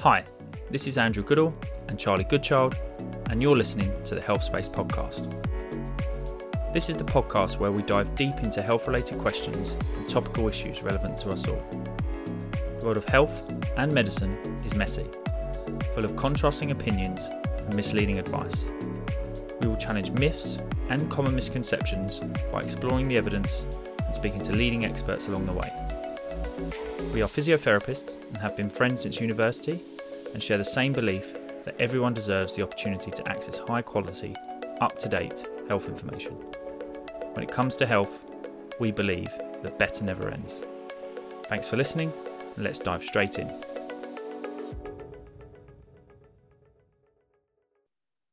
Hi, this is Andrew Goodall and Charlie Goodchild, and you're listening to the Health Space Podcast. This is the podcast where we dive deep into health related questions and topical issues relevant to us all. The world of health and medicine is messy, full of contrasting opinions and misleading advice. We will challenge myths and common misconceptions by exploring the evidence and speaking to leading experts along the way. We are physiotherapists and have been friends since university and share the same belief that everyone deserves the opportunity to access high quality, up to date health information. When it comes to health, we believe that better never ends. Thanks for listening, and let's dive straight in.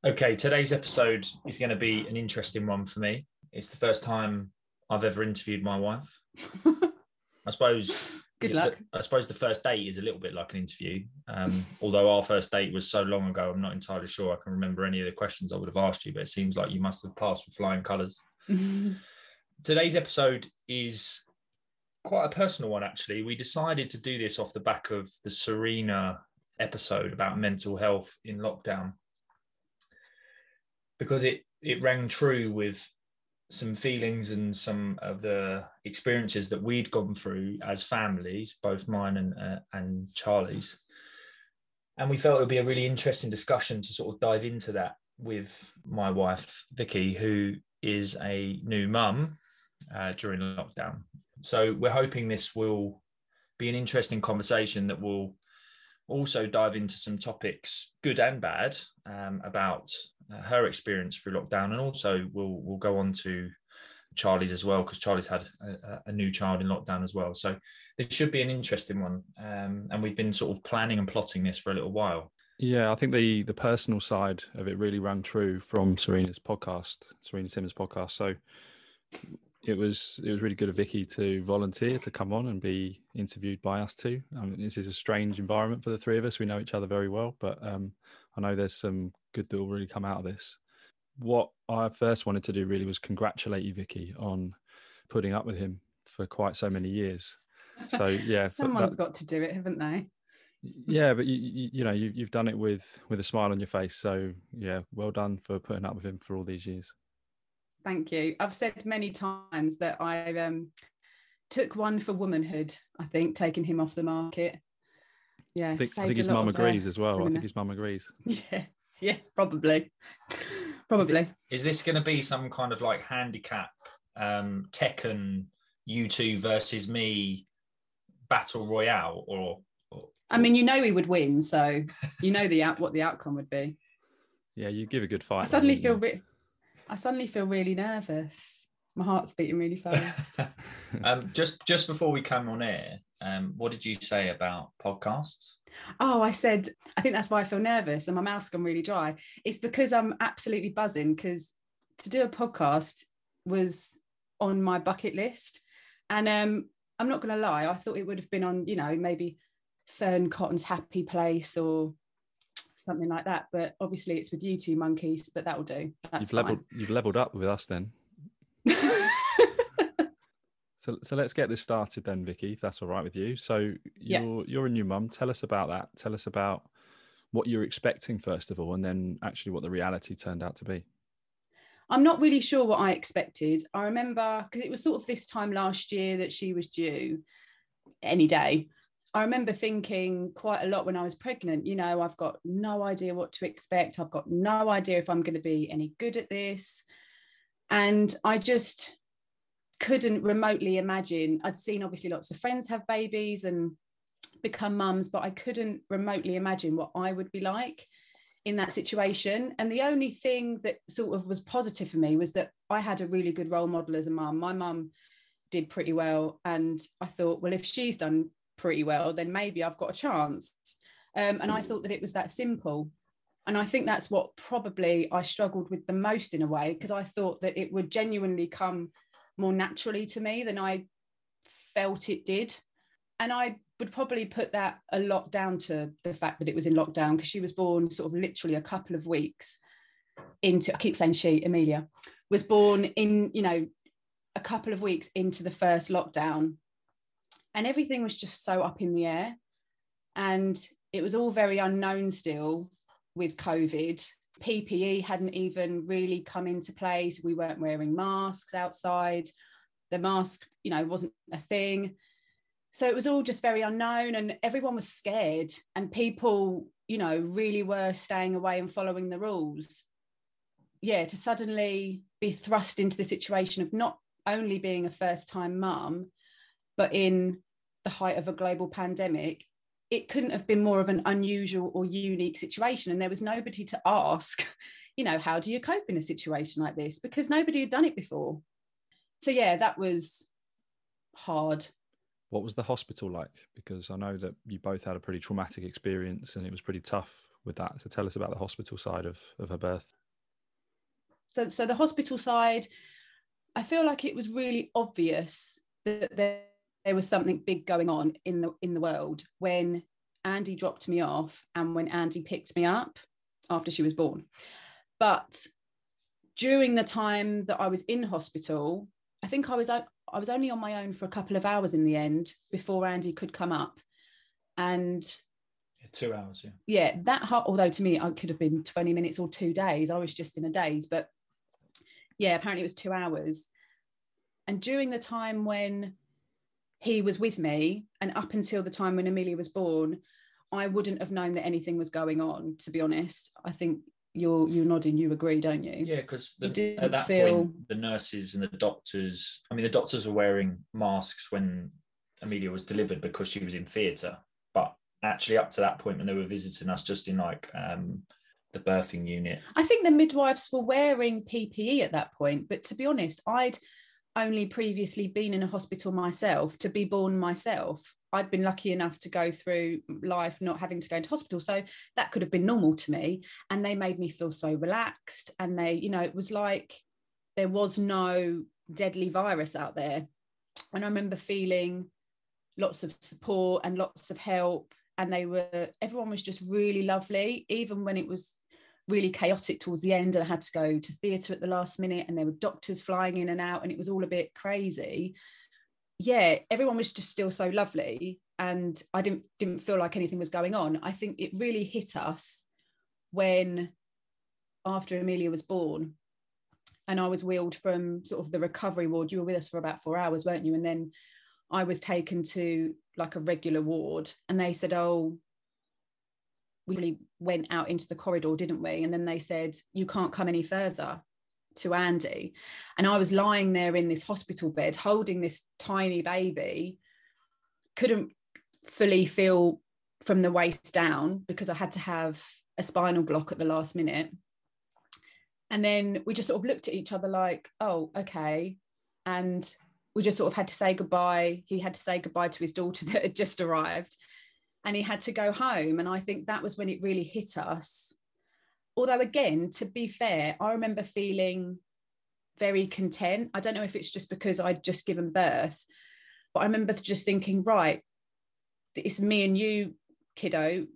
Okay, today's episode is going to be an interesting one for me. It's the first time I've ever interviewed my wife. I suppose Good luck. I suppose the first date is a little bit like an interview. Um, although our first date was so long ago, I'm not entirely sure I can remember any of the questions I would have asked you, but it seems like you must have passed with flying colours. Today's episode is quite a personal one, actually. We decided to do this off the back of the Serena episode about mental health in lockdown because it it rang true with some feelings and some of the experiences that we'd gone through as families, both mine and uh, and Charlie's. And we felt it would be a really interesting discussion to sort of dive into that with my wife Vicki, who is a new mum uh, during lockdown. So we're hoping this will be an interesting conversation that will also dive into some topics, good and bad, um, about uh, her experience through lockdown, and also we'll we'll go on to Charlie's as well because Charlie's had a, a, new child in lockdown as well. So this should be an interesting one, um, and we've been sort of planning and plotting this for a little while. Yeah, I think the the personal side of it really rang true from Serena's podcast, Serena Simmons podcast. So it was it was really good of Vicki to volunteer to come on and be interviewed by us too. I mean, this is a strange environment for the three of us. We know each other very well, but um, I know there's some good that will really come out of this. What I first wanted to do really was congratulate you, Vicki, on putting up with him for quite so many years. So yeah, someone's that, got to do it, haven't they? yeah, but you, you, you know you, you've done it with with a smile on your face. So yeah, well done for putting up with him for all these years. Thank you. I've said many times that I um, took one for womanhood. I think taking him off the market. Yeah, I think, I think his mum uh, agrees as well. I think his mum agrees. Yeah, yeah, probably, probably. Is, it, is this going to be some kind of like handicap um, Tekken you two versus me battle royale, or, or? I mean, you know, he would win, so you know the out what the outcome would be. Yeah, you give a good fight. I suddenly feel. Re- I suddenly feel really nervous. My heart's beating really fast. um, just just before we came on air, um, what did you say about podcasts? Oh, I said I think that's why I feel nervous and my mouth's gone really dry. It's because I'm absolutely buzzing because to do a podcast was on my bucket list, and um, I'm not going to lie, I thought it would have been on, you know, maybe Fearne Cotton's Happy Place or something like that. But obviously, it's with you two monkeys, but that'll do. That's you've leveled. You've leveled up with us then. so, so let's get this started then, Vicki, if that's all right with you. So you're yes. you're a new mum. Tell us about that. Tell us about what you're expecting first of all, and then actually what the reality turned out to be. I'm not really sure what I expected. I remember because it was sort of this time last year that she was due any day. I remember thinking quite a lot when I was pregnant, you know, I've got no idea what to expect. I've got no idea if I'm going to be any good at this. And I just couldn't remotely imagine. I'd seen obviously lots of friends have babies and become mums, but I couldn't remotely imagine what I would be like in that situation. And the only thing that sort of was positive for me was that I had a really good role model as a mum. My mum did pretty well. And I thought, well, if she's done pretty well, then maybe I've got a chance. Um, and I thought that it was that simple. And I think that's what probably I struggled with the most in a way, because I thought that it would genuinely come more naturally to me than I felt it did. And I would probably put that a lot down to the fact that it was in lockdown because she was born sort of literally a couple of weeks into, I keep saying she, Amelia, was born in, you know, a couple of weeks into the first lockdown and everything was just so up in the air and it was all very unknown still with COVID. PPE hadn't even really come into place. We weren't wearing masks outside. The mask, you know, wasn't a thing. So it was all just very unknown and everyone was scared and people, you know, really were staying away and following the rules. Yeah, to suddenly be thrust into the situation of not only being a first time mum, but in the height of a global pandemic, it couldn't have been more of an unusual or unique situation. And there was nobody to ask, you know, how do you cope in a situation like this? Because nobody had done it before. So, yeah, that was hard. What was the hospital like? Because I know that you both had a pretty traumatic experience and it was pretty tough with that. So, tell us about the hospital side of, of her birth. So, so the hospital side, I feel like it was really obvious that there there was something big going on in the in the world when Andy dropped me off and when Andy picked me up after she was born. But during the time that I was in hospital, I think I was I was only on my own for a couple of hours in the end before Andy could come up. And yeah, two hours, yeah. Yeah, that although to me I could have been 20 minutes or two days. I was just in a daze, but yeah, apparently it was two hours. And during the time when he was with me and up until the time when amelia was born i wouldn't have known that anything was going on to be honest. I think you're you're nodding you agree don't you? Yeah because at that feel... point the nurses and the doctors i mean the doctors were wearing masks when amelia was delivered because she was in theatre. But actually up to that point when they were visiting us just in like um the birthing unit. I think the midwives were wearing ppe at that point but to be honest i'd only previously been in a hospital myself to be born myself. I'd been lucky enough to go through life not having to go into hospital. So that could have been normal to me. And they made me feel so relaxed. And they, you know, it was like there was no deadly virus out there. And I remember feeling lots of support and lots of help. And they were, everyone was just really lovely, even when it was really chaotic towards the end and I had to go to theatre at the last minute and there were doctors flying in and out and it was all a bit crazy. Yeah, everyone was just still so lovely and I didn't didn't feel like anything was going on. I think it really hit us when after Amelia was born and I was wheeled from sort of the recovery ward. You were with us for about four hours, weren't you? And then I was taken to like a regular ward and they said, Oh, we really went out into the corridor, didn't we? And then they said, You can't come any further to Andy. And I was lying there in this hospital bed holding this tiny baby, couldn't fully feel from the waist down because I had to have a spinal block at the last minute. And then we just sort of looked at each other like, oh, okay. And we just sort of had to say goodbye. He had to say goodbye to his daughter that had just arrived and he had to go home. And I think that was when it really hit us. Although, again, to be fair, I remember feeling very content. I don't know if it's just because I'd just given birth, but I remember just thinking, right, it's me and you, kiddo.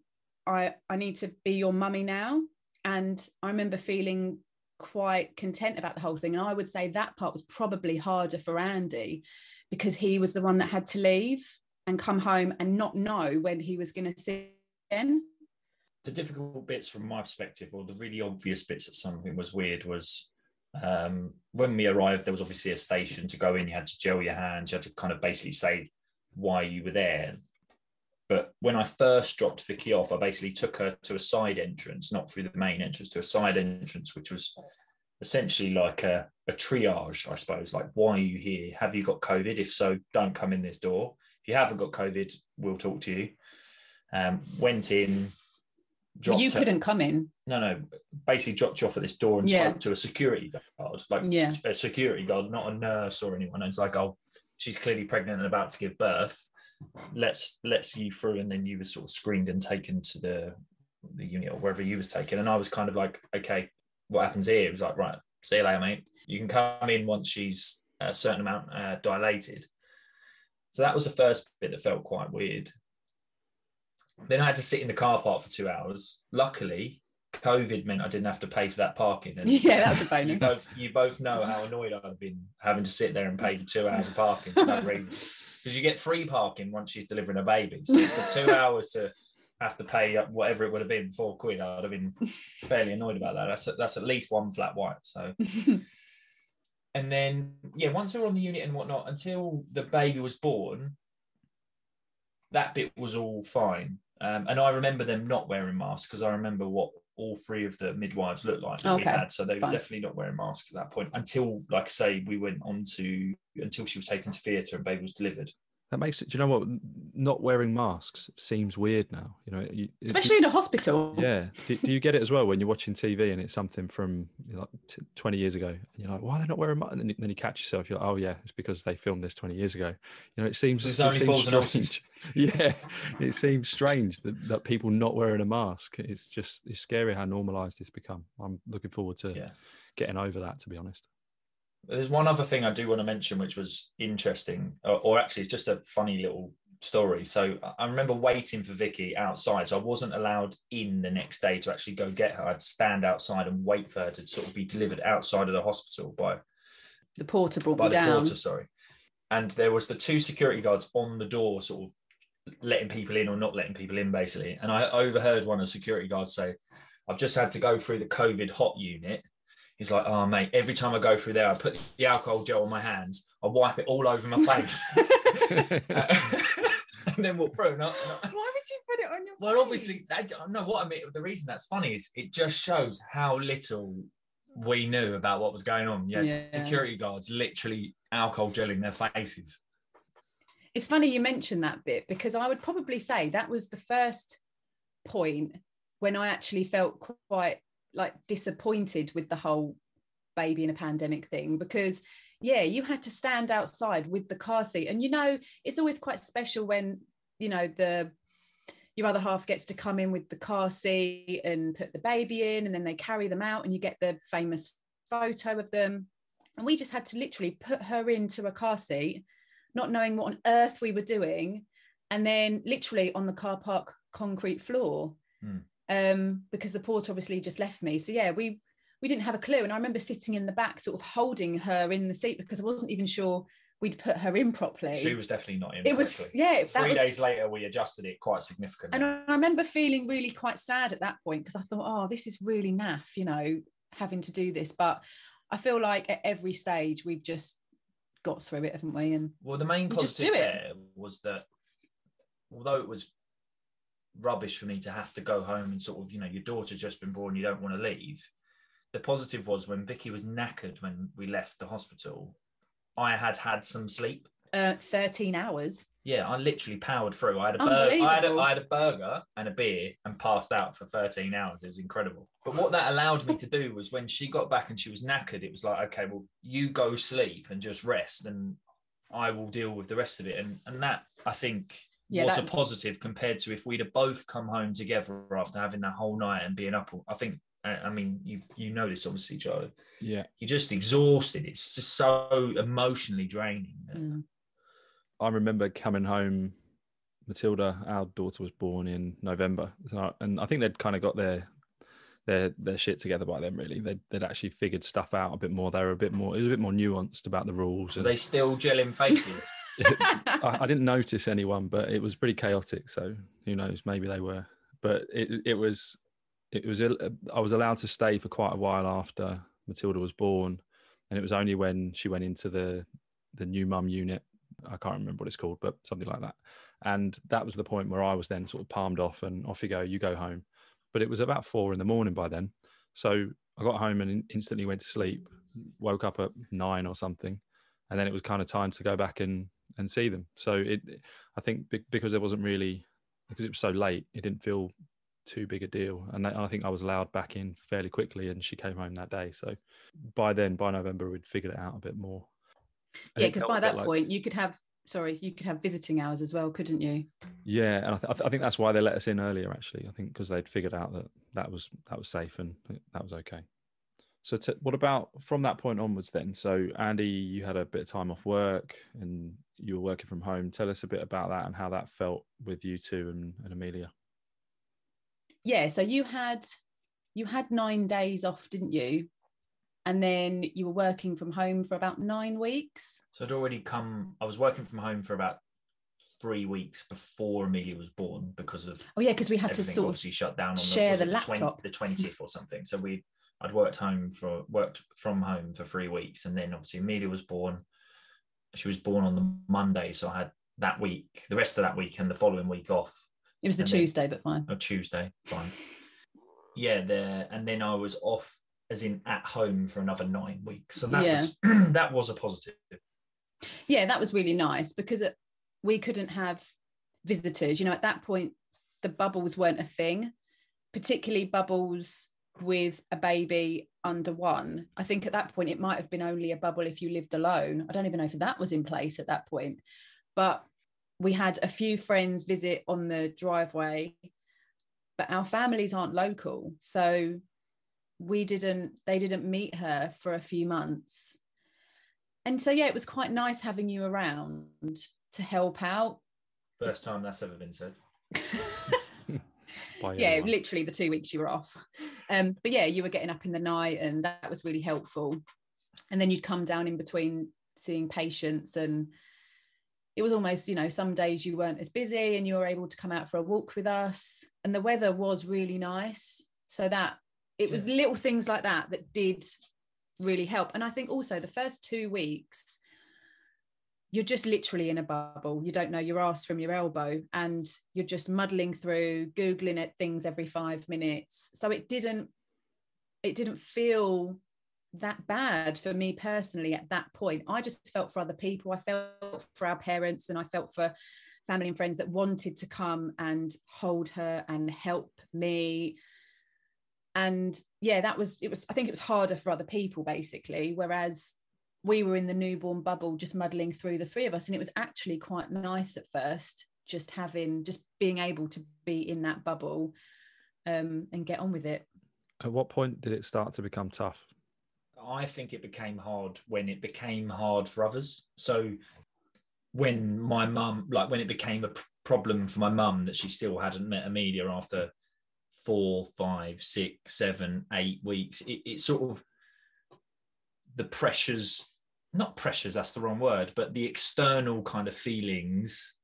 I, I need to be your mummy now. And I remember feeling quite content about the whole thing. And I would say that part was probably harder for Andy because he was the one that had to leave and come home and not know when he was going to see again. The difficult bits from my perspective, or the really obvious bits that something was weird, was um, when we arrived, there was obviously a station to go in. You had to gel your hands. You had to kind of basically say why you were there. But when I first dropped Vicki off, I basically took her to a side entrance, not through the main entrance, to a side entrance, which was essentially like a, a triage, I suppose. Like, why are you here? Have you got COVID? If so, don't come in this door you haven't got COVID, we'll talk to you. Um, went in. Well, you couldn't come in. No, no. Basically, dropped you off at this door and yeah. spoke to a security guard, like yeah. a security guard, not a nurse or anyone. And it's like, oh, she's clearly pregnant and about to give birth. Let's let's you through, and then you were sort of screened and taken to the the unit or wherever you was taken. And I was kind of like, okay, what happens here? It was like, right, see you later, mate. You can come in once she's a certain amount uh, dilated. So that was the first bit that felt quite weird. Then I had to sit in the car park for two hours. Luckily, COVID meant I didn't have to pay for that parking. And yeah, that's a bonus. You both, you both know how annoyed I've been having to sit there and pay for two hours of parking for no reason. Because you get free parking once she's delivering a baby. So for two hours to have to pay whatever it would have been four quid, I'd have been fairly annoyed about that. That's that's at least one flat white. So, and then yeah, once we were on the unit and whatnot, until the baby was born, that bit was all fine. Um, and I remember them not wearing masks because I remember what all three of the midwives looked like that Okay, we had. So they were fine. definitely not wearing masks at that point until, like I say, we went on to until she was taken to theatre and baby was delivered. That makes it. Do you know what? Not wearing masks seems weird now. You know, you, it- especially in a hospital. Yeah. Do, do you get it as well when you're watching TV and it's something from you know, like t- 20 years ago? And you're like, why are they not wearing masks? And then you, then you catch yourself. You're like, oh, yeah, it's because they filmed this 20 years ago. You know, it seems, There's it only seems fools and horses. strange. Yeah. It seems strange that, that people not wearing a mask. It's just, it's scary how normalized it's become. I'm looking forward to Yeah. getting over that, to be honest. There's one other thing I do want to mention, which was interesting, or, or actually, it's just a funny little story. So I- remember waiting for Vicki outside, so I wasn't allowed in the next day to actually go get her. I'd stand outside and wait for her to sort of be delivered outside of the hospital by The porter brought by the down. porter, sorry. And there was the two security guards on the door, sort of letting people in or not letting people in, basically. And I overheard one of the security guards say, "I've just had to go through the COVID hot unit." He's like, "Oh mate, every time I go through there, I put the alcohol gel on my hands, I wipe it all over my face, and then walk through." And I, and I- Why would you put it on your well, obviously, I don't know what I mean. The reason that's funny is it just shows how little we knew about what was going on. Yeah, Yeah. security guards literally alcohol gelling their faces. It's funny you mentioned that bit because I would probably say that was the first point when I actually felt quite like disappointed with the whole baby in a pandemic thing because yeah, you had to stand outside with the car seat. And you know it's always quite special when you know the your other half gets to come in with the car seat and put the baby in and then they carry them out and you get the famous photo of them. And we just had to literally put her into a car seat not knowing what on earth we were doing, and then literally on the car park concrete floor, Hmm. Um, because the porter obviously just left me. So yeah, we we didn't have a clue, and I remember sitting in the back, sort of holding her in the seat because I wasn't even sure we'd put her in properly. She was definitely not in. it was yeah, Three was days later, we adjusted it quite significantly. and I I remember feeling really quite sad at that point because I thought, oh, this is really naff, you know, having to do this. But I feel like at every stage we've just got through it, haven't we? And Well, the main positive there was that although it was rubbish for me to have to go home and sort of, you know, your daughter's just been born, you don't want to leave. The positive was when Vicki was knackered when we left the hospital, I had had some sleep. uh, 13 hours. Yeah, I literally powered through. I had a burger, I had a. I had a burger and a beer and passed out for 13 hours. It was incredible. But what that allowed me to do was when she got back and she was knackered, it was like, okay, well, you go sleep and just rest and I will deal with the rest of it. And and that I think Yeah, was that- a positive compared to if we'd have both come home together after having that whole night and being up. all- I think I I mean you you know this obviously, Charlie. Yeah. You're just exhausted. It's just so emotionally draining. Mm. I remember coming home. Matilda, our daughter, was born in November, So- and I think they'd kind of got their their their shit together by then. Really, they'd, they'd actually figured stuff out a bit more. They were a bit more. It was a bit more nuanced about the rules. Are And they still gelling faces? I, I didn't notice anyone, but it was pretty chaotic. So who knows? Maybe they were. But it it was it was I was allowed to stay for quite a while after Matilda was born, and it was only when she went into the the new mum unit. I can't remember what it's called, but something like that. And that was the point where I was then sort of palmed off and off you go, you go home. But it was about four in the morning by then. So I got home and instantly went to sleep, woke up at nine or something. And then it was kind of time to go back and, and see them. So it, I think because it wasn't really, because it was so late, it didn't feel too big a deal. And that, I think I was allowed back in fairly quickly and she came home that day. So by then, by November, we'd figured it out a bit more. And yeah, because by that like- point you could have sorry, you could have visiting hours as well, couldn't you? Yeah, and I, th- I, th- I think that's why they let us in earlier. Actually, I think because they'd figured out that that was that was safe and that was okay. So, t- what about from that point onwards then? So, Andy, you had a bit of time off work and you were working from home. Tell us a bit about that and how that felt with you two and, and Amelia. Yeah, so you had you had nine days off, didn't you? And then you were working from home for about nine weeks. So I'd already come. I was working from home for about three weeks before Amelia was born because of Oh yeah, because we had to sort of obviously shut down on share was the it laptop. the twentieth or something. So we I'd worked home for worked from home for three weeks, and then obviously Amelia was born. She was born on the Monday, so I had that week, the rest of that week, and the following week off. it was the and then- Tuesday, but fine. or Tuesday, fine. Yeah, there, and then I was off, as in at home for another nine weeks. So that Yeah. was that was a positive. yeah that was really nice because it, we couldn't have visitors you know at that point the bubbles weren't a thing particularly bubbles with a baby under one i think at that point it might have been only a bubble if you lived alone. I don't even know if that was in place at that point. But we had a few friends visit on the driveway but our families aren't local. So we didn't they didn't meet her for a few months. And so yeah it was quite nice having you around to help out. First time that's ever been said. yeah everyone. literally the two weeks you were off. Um but yeah you were getting up in the night and that was really helpful. And then you'd come down in between seeing patients and it was almost you know some days you weren't as busy and you were able to come out for a walk with us. And the weather was really nice. So that it was little things like that that did really help. And i think also the first two weeks you're just literally in a bubble. You don't know your ass from your elbow and you're just muddling through googling at things every five minutes. So it didn't it didn't feel that bad for me personally at that point. I just felt for other people. I felt for our parents and i felt for family and friends that wanted to come and hold her and help me. And yeah that was it was i think it was harder for other people basically. Whereas we were in the newborn bubble just muddling through the three of us and it was actually quite nice at first just having just being able to be in that bubble um, and get on with it At what point did it start to become tough? I think it became hard when it became hard for others. So when my mum, like when it became a p- problem for my mum that she still hadn't met Amelia after four, five, six, seven, eight weeks, it, it sort of the pressures, not pressures, that's the wrong word, but the external kind of feelings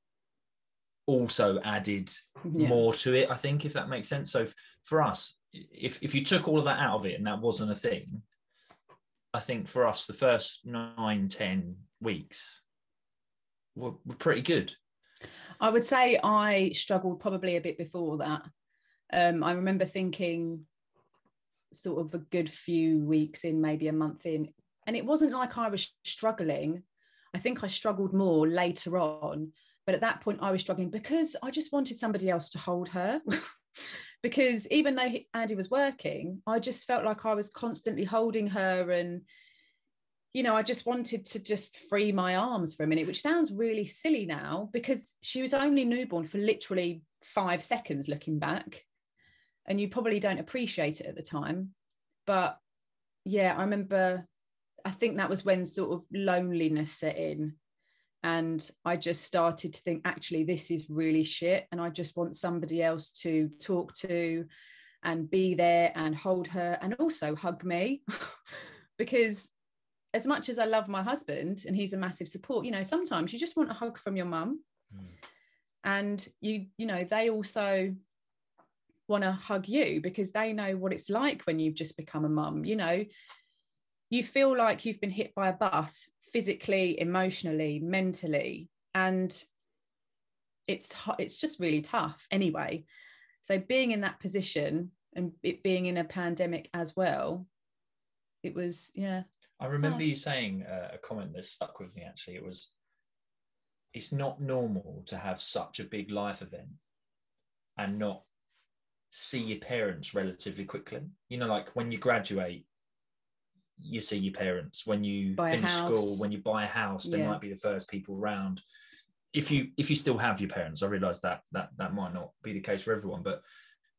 also added Yeah. more to it, I think, if that makes sense. So f- for us, if if you took all of that out of it and that wasn't a thing, I think for us, the first nine, ten weeks were, were pretty good. I would say I struggled probably a bit before that. Um, I remember thinking, sort of a good few weeks in, maybe a month in, and it wasn't like I was struggling. I think I struggled more later on, but at that point I was struggling because I just wanted somebody else to hold her. because even though Andy was working, I just felt like I was constantly holding her and you know, I just wanted to just free my arms for a minute, which sounds really silly now because she was only newborn for literally five seconds looking back. And you probably don't appreciate it at the time. But yeah, I remember, I think that was when sort of loneliness set in. And I just started to think, actually, this is really shit. And I just want somebody else to talk to and be there and hold her and also hug me. because as much as I love my husband and he's a massive support, you know, sometimes you just want a hug from your mum. Hmm. And you, you know, they also want to hug you because they know what it's like when you've just become a mum. You know, you feel like you've been hit by a bus physically, emotionally, mentally, and it's it's just really tough anyway. So being in that position and it being in a pandemic as well, it was yeah I remember you saying uh, a comment that stuck with me actually. It was, it's not normal to have such a big life event and not see your parents relatively quickly. You know, like when you graduate, you see your parents. When you Buy finish school, when you buy a house, they Yeah. might be the first people around If you if you still have your parents, I realise that that that might not be the case for everyone, but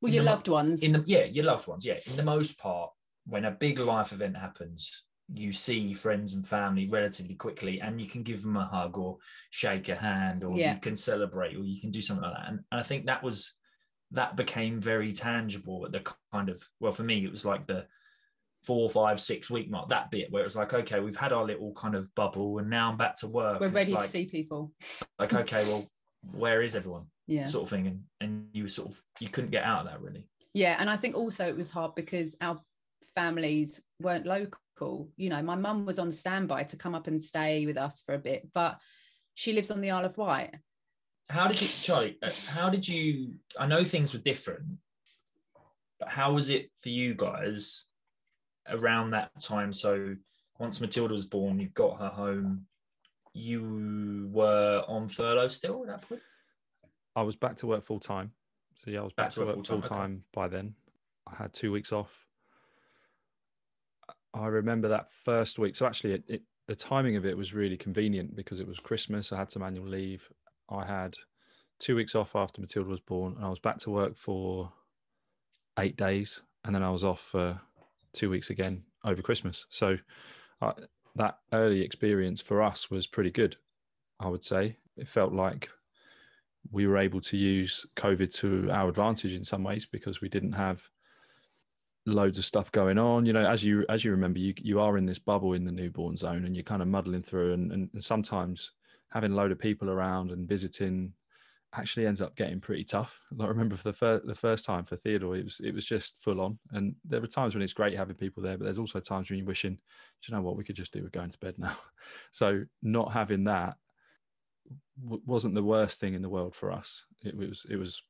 well your the loved ones in the yeah your loved ones yeah in the most part when a big life event happens you see friends and family relatively quickly and you can give them a hug or shake a hand or Yeah. you can celebrate or you can do something like that and, and i think that was that became very tangible at the kind of well for me it was like the four five six week mark that bit where it was like okay we've had our little kind of bubble and now i'm back to work we're ready like, to see people like okay well where is everyone Yeah. sort of thing and and you were sort of you couldn't get out of that really Yeah, and I think also it was hard because our families weren't local. You know, my mum was on standby to come up and stay with us for a bit, but she lives on the Isle of Wight. how did you charlie uh, how did you i know things were different but how was it for you guys around that time so once matilda was born you got her home you were on furlough still at that point I was back to work full time. So yeah, I was back, to work, full okay. time by then. I had two weeks off. I remember that first week. So actually, it, it, the timing of it was really convenient because it was Christmas. I had some annual leave. I had two weeks off after Matilda was born, and I was back to work for eight days, and then I was off for two weeks again over Christmas. So uh, that early experience for us was pretty good. I would say it felt like we were able to use COVID to our advantage in some ways because we didn't have loads of stuff going on. You know, as you as you remember, you you are in this bubble in the newborn zone, and you're kind of muddling through, and, and, and sometimes having a load of people around and visiting actually ends up getting pretty tough. I remember for the first the first time for Theodore, it was it was just full on, and there were times when it's great having people there, but there's also times when you're wishing, do you know what, we could just do with going to bed now. So not having that w- wasn't the worst thing in the world for us. It was it was,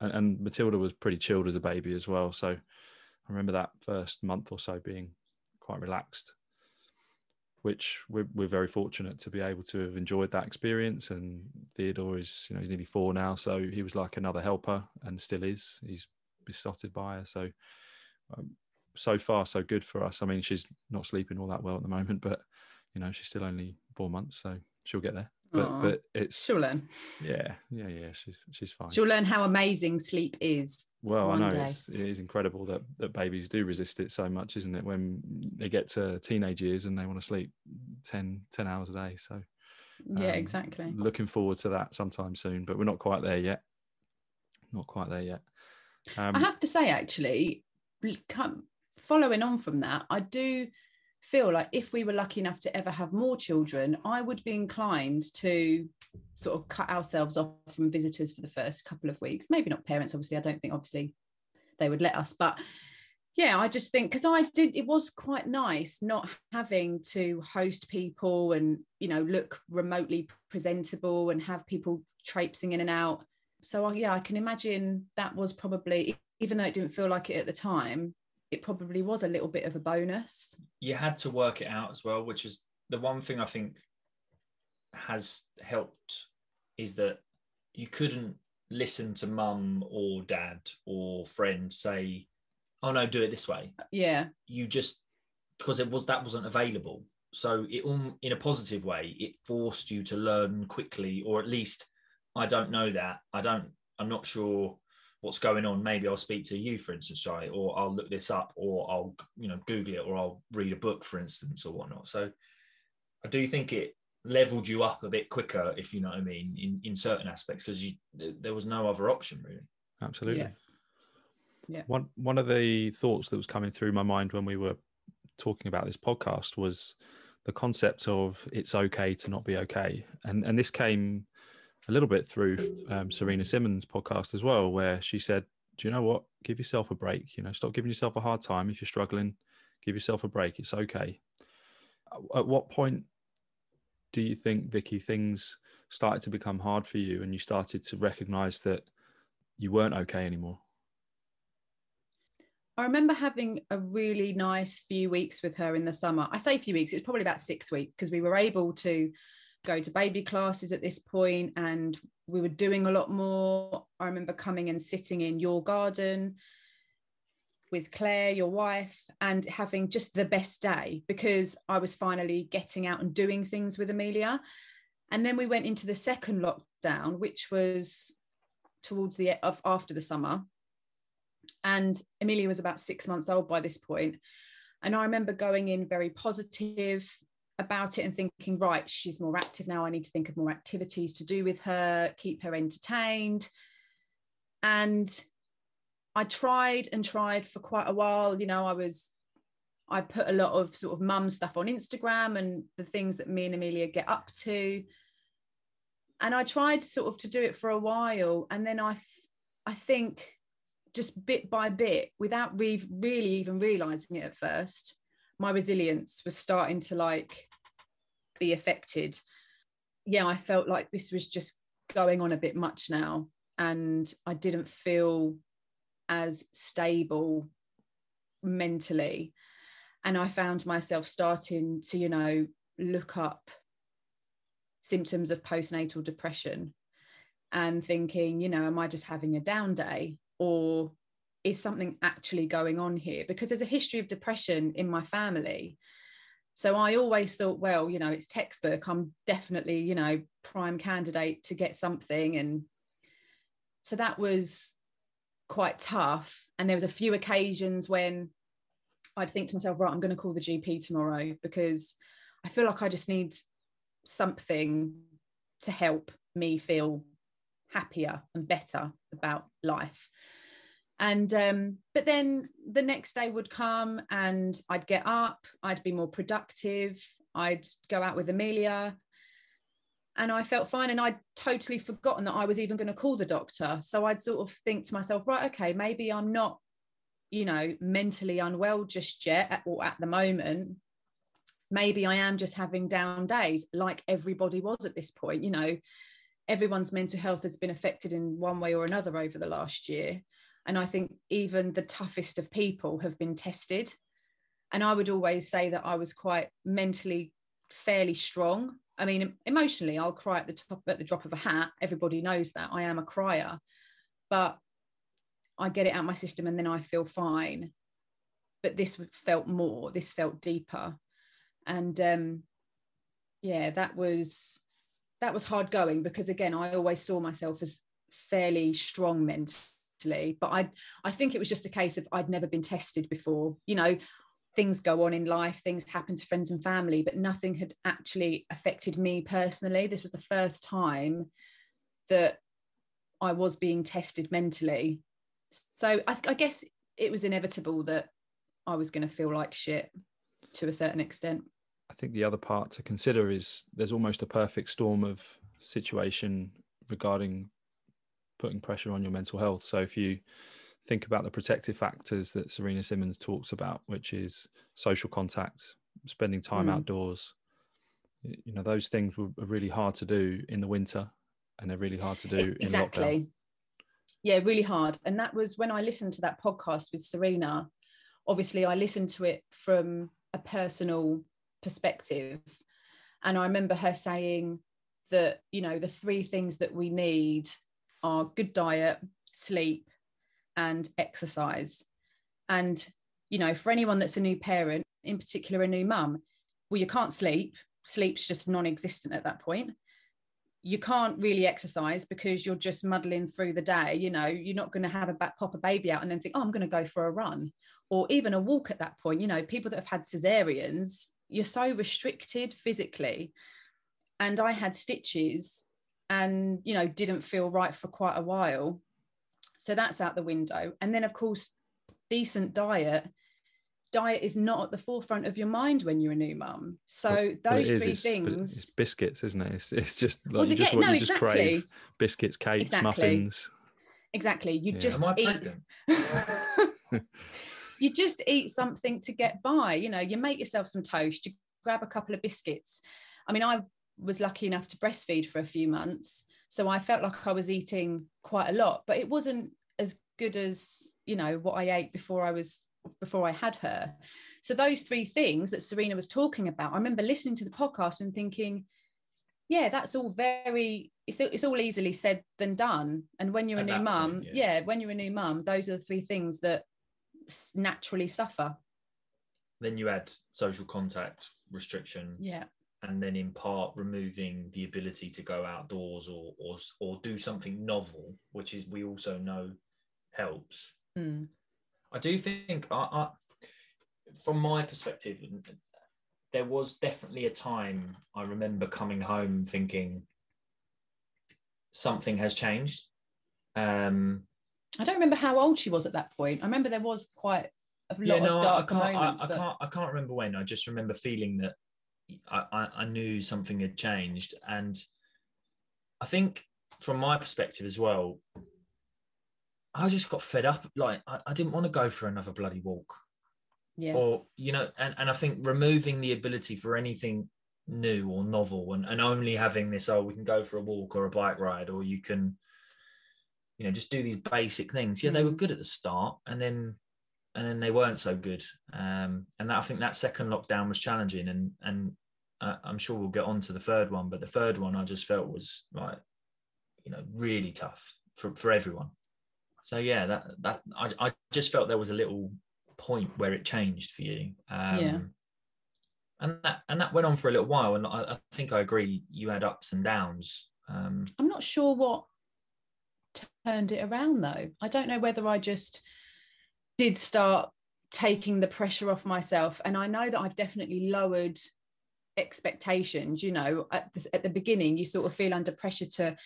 and, and Matilda was pretty chilled as a baby as well. So I remember that first month or so being quite relaxed, which we're we're very fortunate to be able to have enjoyed that experience. And Theodore is you know he's nearly four now, so he was like another helper and still is. He's besotted by her, so. Um, so far, so good for us. I mean, she's not sleeping all that well at the moment, but you know, she's still only four months, so she'll get there. But Aw. but it's She'll learn. yeah, yeah, yeah. She's she's fine. She'll learn how amazing sleep is. well, I know day. it's, it is incredible that that babies do resist it so much, isn't it? When they get to teenage years and they want to sleep 10, 10 hours a day. So Yeah, um, exactly. looking forward to that sometime soon, but we're not quite there yet. Not quite there yet. Um, I have to say, actually, come- following on from that, I do feel like if we were lucky enough to ever have more children, I would be inclined to sort of cut ourselves off from visitors for the first couple of weeks. Maybe not parents, obviously. I don't think, obviously, they would let us, but yeah, I just think because I did, it was quite nice not having to host people and, you know, look remotely presentable and have people traipsing in and out. So, yeah, I can imagine that was probably, even though it didn't feel like it at the time, it probably was a little bit of a bonus. you had to work it out as well, which is the one thing I think has helped is that you couldn't listen to mum or dad or friends say, "Oh no, do it this way." Uh, yeah, You just because it was that wasn't available. So it in a positive way, it forced you to learn quickly, or at least I don't know that. I don't. I'm not sure what's going on. Maybe I'll speak to you, for instance, Charlie, or I'll look this up, or I'll you know Google it, or I'll read a book, for instance, or whatnot. So I do think it leveled you up a bit quicker, if you know what I mean, in in certain aspects, because you there was no other option really. Absolutely. Yeah. Yeah. One one of the thoughts that was coming through my mind when we were talking about this podcast was the concept of it's okay to not be okay, and and this came a little bit through um, Serena Simmons' podcast as well, where she said, "Do you know what? Give yourself a break. You know, stop giving yourself a hard time if you're struggling. Give yourself a break. It's okay." At what point do you think, Vicki, things started to become hard for you, and you started to recognise that you weren't okay anymore? I remember having a really nice few weeks with her in the summer. I say few weeks, it's probably about six weeks because we were able to go to baby classes at this point and we were doing a lot more. I remember coming and sitting in your garden with Claire, your wife, and having just the best day because I was finally getting out and doing things with Amelia. And then we went into the second lockdown, which was towards the of after the summer and Amelia was about six months old by this point. And I remember going in very positive about it and thinking, right, she's more active now. I need to think of more activities to do with her, keep her entertained. And I tried and tried for quite a while. You know, I was, I put a lot of sort of mum stuff on Instagram and the things that me and Amelia get up to. and I tried sort of to do it for a while, and then I, I think, just bit by bit, without re- really even realizing it at first, my resilience was starting to like be affected. Yeah, I felt like this was just going on a bit much now, and I didn't feel as stable mentally. And I found myself starting to, you know, look up symptoms of postnatal depression and thinking, you know, am I just having a down day or is something actually going on here? Because there's a history of depression in my family. So I always thought, well, you know, it's textbook. I'm definitely, you know, prime candidate to get something. And so that was quite tough. And there was a few occasions when I'd think to myself, right, I'm going to call the GP tomorrow because I feel like I just need something to help me feel happier and better about life. And um, but then the next day would come and I'd get up, I'd be more productive, I'd go out with Amelia, and I felt fine. And I'd totally forgotten that I was even going to call the doctor. So I'd sort of think to myself, right, okay, maybe I'm not, you know, mentally unwell just yet or at the moment maybe I am just having down days like everybody was at this point. You know, everyone's mental health has been affected in one way or another over the last year. And I think even the toughest of people have been tested. And I would always say that I was quite mentally fairly strong. I mean, emotionally, I'll cry at the top at the drop of a hat. Everybody knows that I am a crier, but I get it out my system and then I feel fine. But this felt more, this felt deeper and um, yeah that was that was hard going because again i always saw myself as fairly strong mentally but i i think it was just a case of i'd never been tested before. You know things go on in life things happen to friends and family but nothing had actually affected me personally. This was the first time that i was being tested mentally. So i, I guess it was inevitable that i was going to feel like shit to a certain extent. I think the other part to consider is there's almost a perfect storm of situation regarding putting pressure on your mental health. So if you think about the protective factors that Serena Simmons talks about, which is social contact, spending time mm. outdoors, you know, those things were really hard to do in the winter and they're really hard to do exactly. in lockdown. Yeah, really hard. And that was when I listened to that podcast with Serena. Obviously, I listened to it from a personal perspective. And I remember her saying that, you know, the three things that we need are good diet, sleep, and exercise. And, you know, for anyone that's a new parent, in particular a new mum, well, you can't sleep. Sleep's just non existent at that point. You can't really exercise because you're just muddling through the day. You know, you're not going to have a back, pop a baby out and then think, oh, I'm going to go for a run or even a walk at that point. You know, people that have had cesareans, you're so restricted physically and i had stitches and you know didn't feel right for quite a while. So that's out the window. And then of course decent diet. Diet is not at the forefront of your mind when you're a new mum. So well, those three it's, things it's biscuits isn't it? It's, it's just like well, you just, what no, you just exactly. crave biscuits cakes exactly. muffins. Exactly. You yeah. just eat you just eat something to get by. You know you make yourself some toast you grab a couple of biscuits. I mean i was lucky enough to breastfeed for a few months so i felt like i was eating quite a lot but it wasn't as good as you know what i ate before i was before i had her so those three things that serena was talking about i remember listening to the podcast and thinking yeah that's all very it's, it's all easily said than done and when you're At a new mum yeah. yeah when you're a new mum those are the three things that naturally suffer. Then you add social contact restriction. Yeah. And then in part removing the ability to go outdoors or or or do something novel, which is we also know helps. Mm. I do think I, I, from my perspective, there was definitely a time I remember coming home thinking something has changed. Um, I don't remember how old she was at that point. I remember there was quite a lot yeah, no, of dark I can't, moments. I, I can't. I can't remember when. I just remember feeling that I, I, knew something had changed, and I think from my perspective as well, I just got fed up. Like I, I didn't want to go for another bloody walk. Yeah. Or, you know, and, and I think removing the ability for anything new or novel and, and only having this, oh, we can go for a walk or a bike ride, or you can, you know, just do these basic things. Yeah, they were Mm. good at the start and then and then they weren't so good. Um, and that, I think that second lockdown was challenging and and uh, I'm sure we'll get on to the third one, but the third one I just felt was like, you know, really tough for, for everyone. So yeah, that that I, I just felt there was a little point where it changed for you. Um, Yeah. And that and that went on for a little while, and I, I think I agree. You had ups and downs. Um, I'm not sure what turned it around though. I don't know whether I just did start taking the pressure off myself. And I know that I've definitely lowered expectations. You know, at the, at the beginning, you sort of feel under pressure to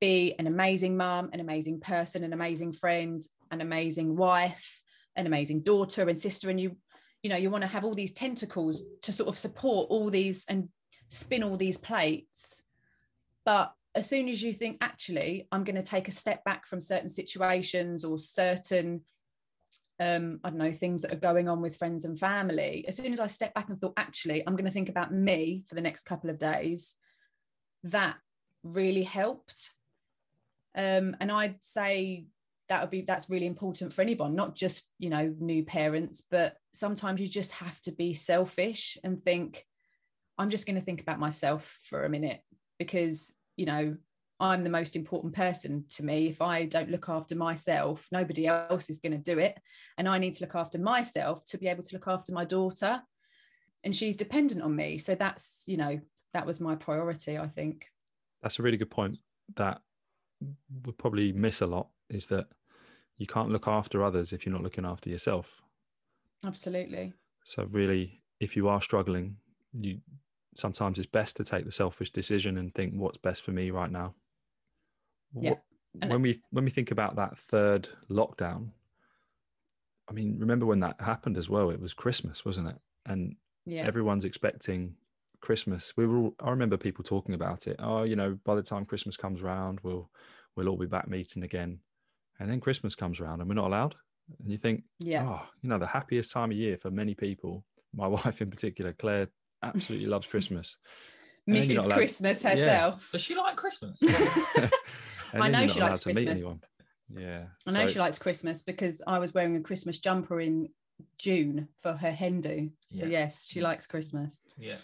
be an amazing mum, an amazing person, an amazing friend, an amazing wife, an amazing daughter and sister. And you, you know, you want to have all these tentacles to sort of support all these and spin all these plates. But as soon as you think, actually, I'm going to take a step back from certain situations or certain, um, I don't know, things that are going on with friends and family, as soon as I step back and thought, actually, I'm going to think about me for the next couple of days, that really helped. Um, and I'd say that would be that's really important for anyone, not just you know new parents, but sometimes you just have to be selfish and think, I'm just going to think about myself for a minute because you know i'm the most important person to me. If i don't look after myself nobody else is going to do it. And i need to look after myself to be able to look after my daughter. And she's dependent on me. So that's you know that was my priority i think. That's a really good point that we probably miss a lot is that you can't look after others if you're not looking after yourself. absolutely. So really, if you are struggling, you sometimes it's best to take the selfish decision and think what's best for me right now. Yeah. What- when we when we think about that third lockdown, I mean, remember when that happened as well? It was Christmas, wasn't it? And yeah everyone's expecting Christmas. We were all, I remember people talking about it. Oh, you know, by the time Christmas comes around, we'll we'll all be back meeting again. And then Christmas comes around and we're not allowed. And you think, yeah oh, you know, the happiest time of year for many people, my wife in particular, Claire absolutely loves Christmas. and then mrs allowed- christmas Yeah. herself does she like Christmas? And I know she likes allowed to meet Christmas. anyone. Yeah. I know so she likes Christmas because I was wearing a Christmas jumper in June for her hen do. So Yeah. yes, she likes Christmas. Yeah.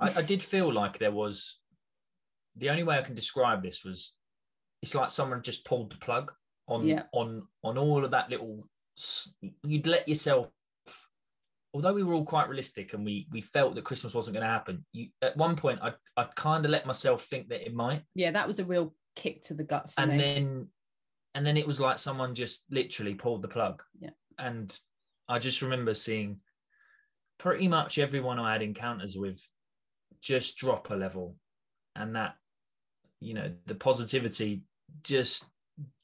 I, I did feel like there was the only way I can describe this was it's like someone just pulled the plug on Yeah. on on all of that little you'd let yourself although we were all quite realistic and we we felt that Christmas wasn't going to happen you at one point I I kind of let myself think that it might Yeah, that was a real kick to the gut for and me. then and then it was like someone just literally pulled the plug Yeah. and i just remember seeing pretty much everyone i had encounters with just drop a level and that you know the positivity just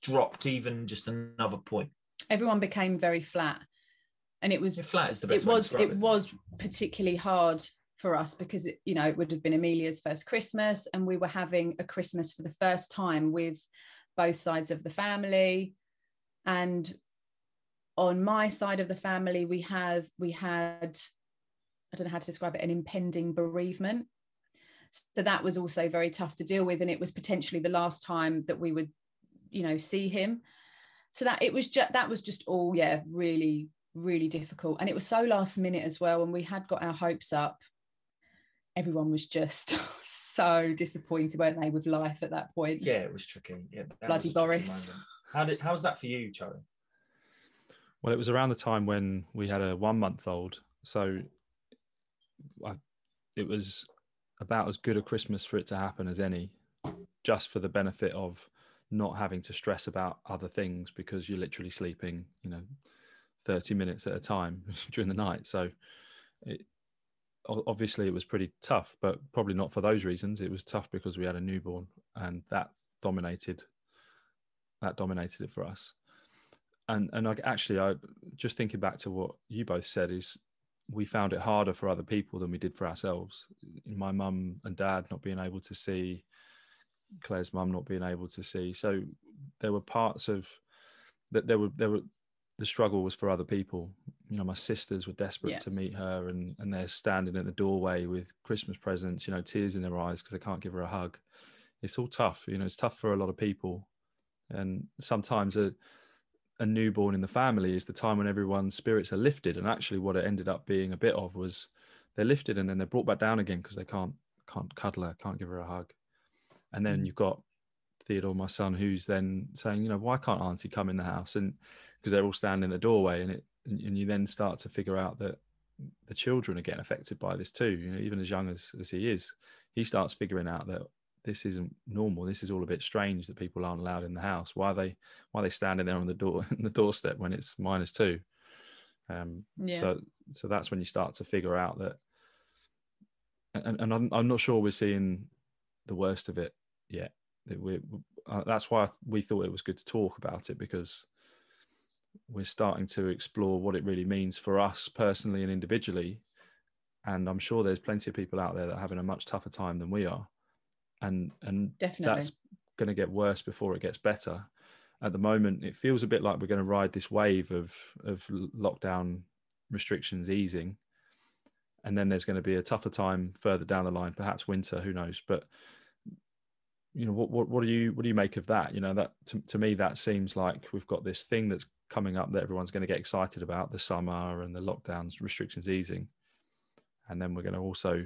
dropped even just another point Everyone became very flat. And it was flat is the best it was describe it was particularly hard for us because it, you know it would have been Amelia's first Christmas and we were having a Christmas for the first time with both sides of the family. And on my side of the family we had we had I don't know how to describe it an impending bereavement. So that was also very tough to deal with and it was potentially the last time that we would you know see him. So that it was just that was just all yeah really really difficult. And it was so last minute as well and we had got our hopes up everyone was just so disappointed weren't they with life at that point yeah it was tricky yeah Bloody was a tricky Boris. how did how was that for you charlie Well, it was around the time when we had a one month old. So I, it was about as good a Christmas for it to happen as any, just for the benefit of not having to stress about other things because you're literally sleeping, you know, 30 minutes at a time during the night. So it, o- obviously it was pretty tough, but probably not for those reasons. It was tough because we had a newborn and that dominated, that dominated it for us and and I, actually i just thinking back to what you both said is we found it harder for other people than we did for ourselves my mum and dad not being able to see Claire's mum not being able to see. So there were parts of that there were there were the struggle was for other people. You know, my sisters were desperate Yeah. to meet her, and and they're standing at the doorway with Christmas presents. You know, tears in their eyes because they can't give her a hug. It's all tough. You know, it's tough for a lot of people, and sometimes a a newborn in the family is the time when everyone's spirits are lifted. And actually, what it ended up being a bit of was they're lifted and then they're brought back down again because they can't can't cuddle her, can't give her a hug. And then Mm. you've got Theodore, my son, who's then saying, you know, why can't Auntie come in the house? And because they're all standing in the doorway, and it and, and you then start to figure out that the children are getting affected by this too. You know, even as young as, as he is, he starts figuring out that this isn't normal. This is all a bit strange that people aren't allowed in the house. Why are they why are they standing there on the door on the doorstep when it's minus two? Um, Yeah. So so that's when you start to figure out that, and, and I'm, I'm not sure we're seeing the worst of it yet. That we uh, that's why we thought it was good to talk about it because we're starting to explore what it really means for us personally and individually. And I'm sure there's plenty of people out there that are having a much tougher time than we are. And and Definitely. that's going to get worse before it gets better. At the moment, it feels a bit like we're going to ride this wave of of lockdown restrictions easing, and then there's going to be a tougher time further down the line, perhaps winter, who knows? But you know, what what what do you what do you make of that? You know, that to, to me that seems like we've got this thing that's coming up that everyone's going to get excited about the summer and the lockdowns restrictions easing, and then we're going to also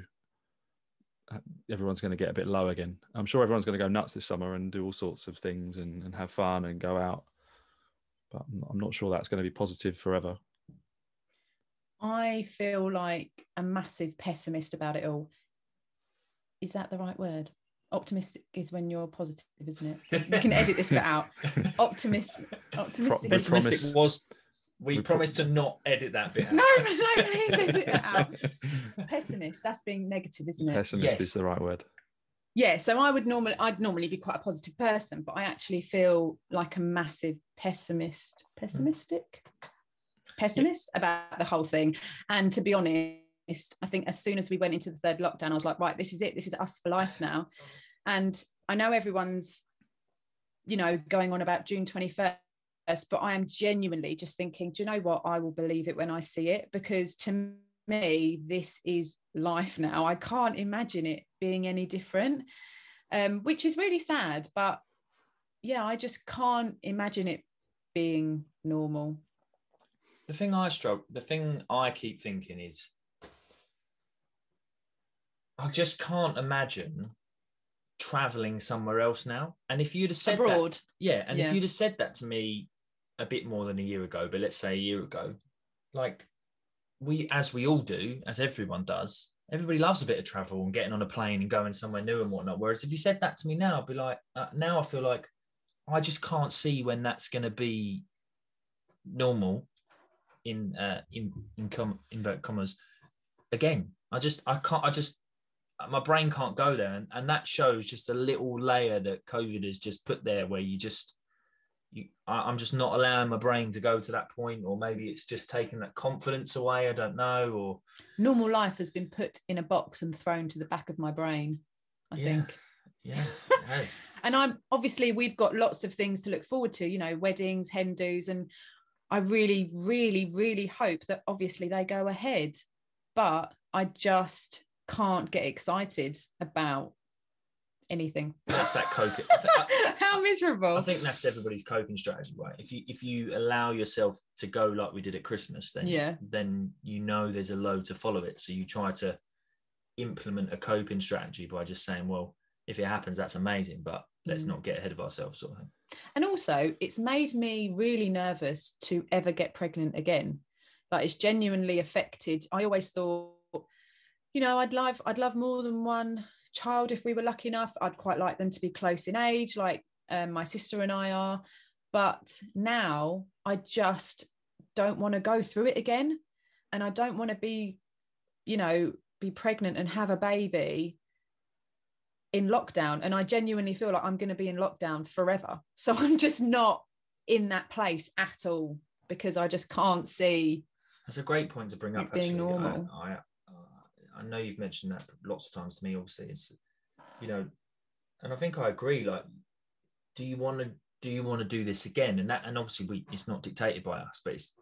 uh, everyone's going to get a bit low again. I'm sure everyone's going to go nuts this summer and do all sorts of things and, and have fun and go out. But I'm- I'm not sure that's going to be positive forever. I feel like a massive pessimist about it all. Is that the right word? Optimistic is when you're positive, isn't it? You can edit this bit out. Optimist, optimistic. we is- Pessimistic was. We, we pro- promised to not edit that bit. out. No, no, please edit it out. pessimist. That's being negative, isn't it? Pessimist Yes. is the right word. yeah so i would normally i'd normally be quite a positive person but i actually feel like a massive pessimist pessimistic pessimist about the whole thing and to be honest i think as soon as we went into the third lockdown i was like right this is it. This is us for life now. And i know everyone's you know going on about june 21st but i am genuinely just thinking do you know what? I will believe it when i see it because to me this is life now. I can't imagine it being any different um, which is really sad but yeah i just can't imagine it being normal. The thing I struggle, the thing I keep thinking is, I just can't imagine traveling somewhere else now. And if you'd have said that, yeah, and Yeah. if you'd have said that to me a bit more than a year ago, but let's say a year ago, like we, as we all do, as everyone does, everybody loves a bit of travel and getting on a plane and going somewhere new and whatnot. Whereas if you said that to me now, I'd be like, uh, now I feel like I just can't see when that's going to be normal in uh in in com invert commas again i just i can't i just my brain can't go there and, and that shows just a little layer that covid has just put there where you just you I, i'm just not allowing my brain to go to that point or maybe it's just taking that confidence away i don't know or normal life has been put in a box and thrown to the back of my brain i Yeah. think yeah it has. and i'm obviously we've got lots of things to look forward to you know weddings hen dos and i really really really hope that obviously they go ahead but i just can't get excited about anything that's that coping how miserable I think that's everybody's coping strategy, right? If you if you allow yourself to go like we did at Christmas, then Yeah. then you know there's a load to follow it. So you try to implement a coping strategy by just saying, well, if it happens, that's amazing, but let's Mm. not get ahead of ourselves, sort of thing. And also, it's made me really nervous to ever get pregnant again. Like it's genuinely affected. I always thought, you know, I'd love, I'd love more than one child if we were lucky enough. I'd quite like them to be close in age, like um, my sister and I are. But now I just don't want to go through it again, and I don't want to be, you know, be pregnant and have a baby in lockdown and i genuinely feel like i'm going to be in lockdown forever so i'm just not in that place at all because i just can't see That's a great point to bring up. being actually. Normal. I, I know you've mentioned that lots of times to me. Obviously, it's you know and I think I agree. Like, do you want to do you want to do this again? And that, and obviously, we it's not dictated by us, but it's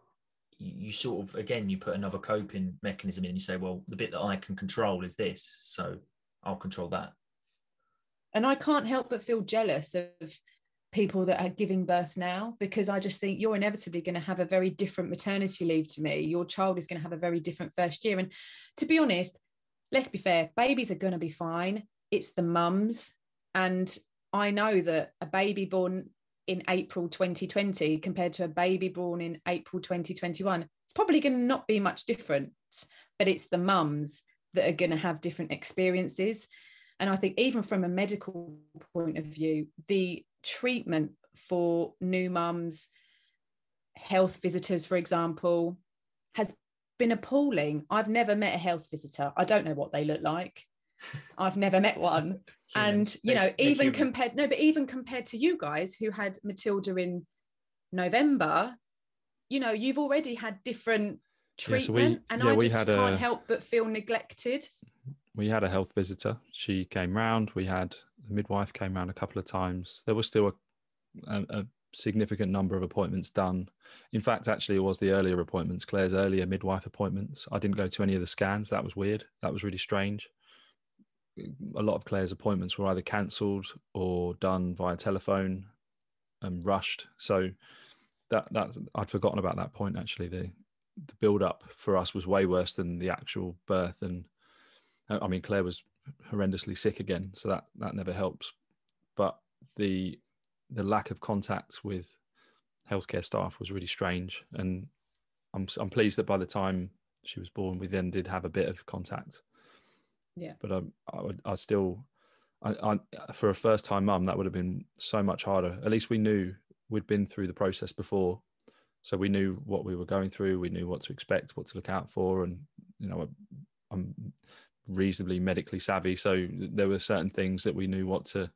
you, you sort of again you put another coping mechanism in. And you say, well, the bit that I can control is this, so I'll control that. And I can't help but feel jealous of people that are giving birth now because I just think you're inevitably going to have a very different maternity leave to me. Your child is going to have a very different first year. And to be honest, let's be fair, babies are going to be fine. It's the mums. And I know that a baby born in April 2020 compared to a baby born in April 2021, it's probably going to not be much different, but it's the mums that are going to have different experiences. And I think, even from a medical point of view, the treatment for new mums, health visitors, for example, has been appalling. I've never met a health visitor. I don't know what they look like. I've never met one. and you know, even compared no, but even compared to you guys who had Matilda in November, you know, you've already had different treatment, yeah, so we, and yeah, I just can't a, help but feel neglected. We had a health visitor. She came round. We had the midwife came round a couple of times. There was still a, a, a significant number of appointments done. In fact, actually, it was the earlier appointments, Claire's earlier midwife appointments. I didn't go to any of the scans. That was weird. That was really strange. A lot of Claire's appointments were either cancelled or done via telephone and rushed. So that that I'd forgotten about that point. Actually, the the build up for us was way worse than the actual birth. And I mean, Claire was horrendously sick again, so that that never helps. But the the lack of contact with healthcare staff was really strange, and I'm I'm pleased that by the time she was born, we then did have a bit of contact. Yeah. But um, I I, I still, I, I for a first time mum, that would have been so much harder. At least we knew we'd been through the process before, so we knew what we were going through. We knew what to expect, what to look out for, and you know, I'm reasonably medically savvy, so there were certain things that we knew what to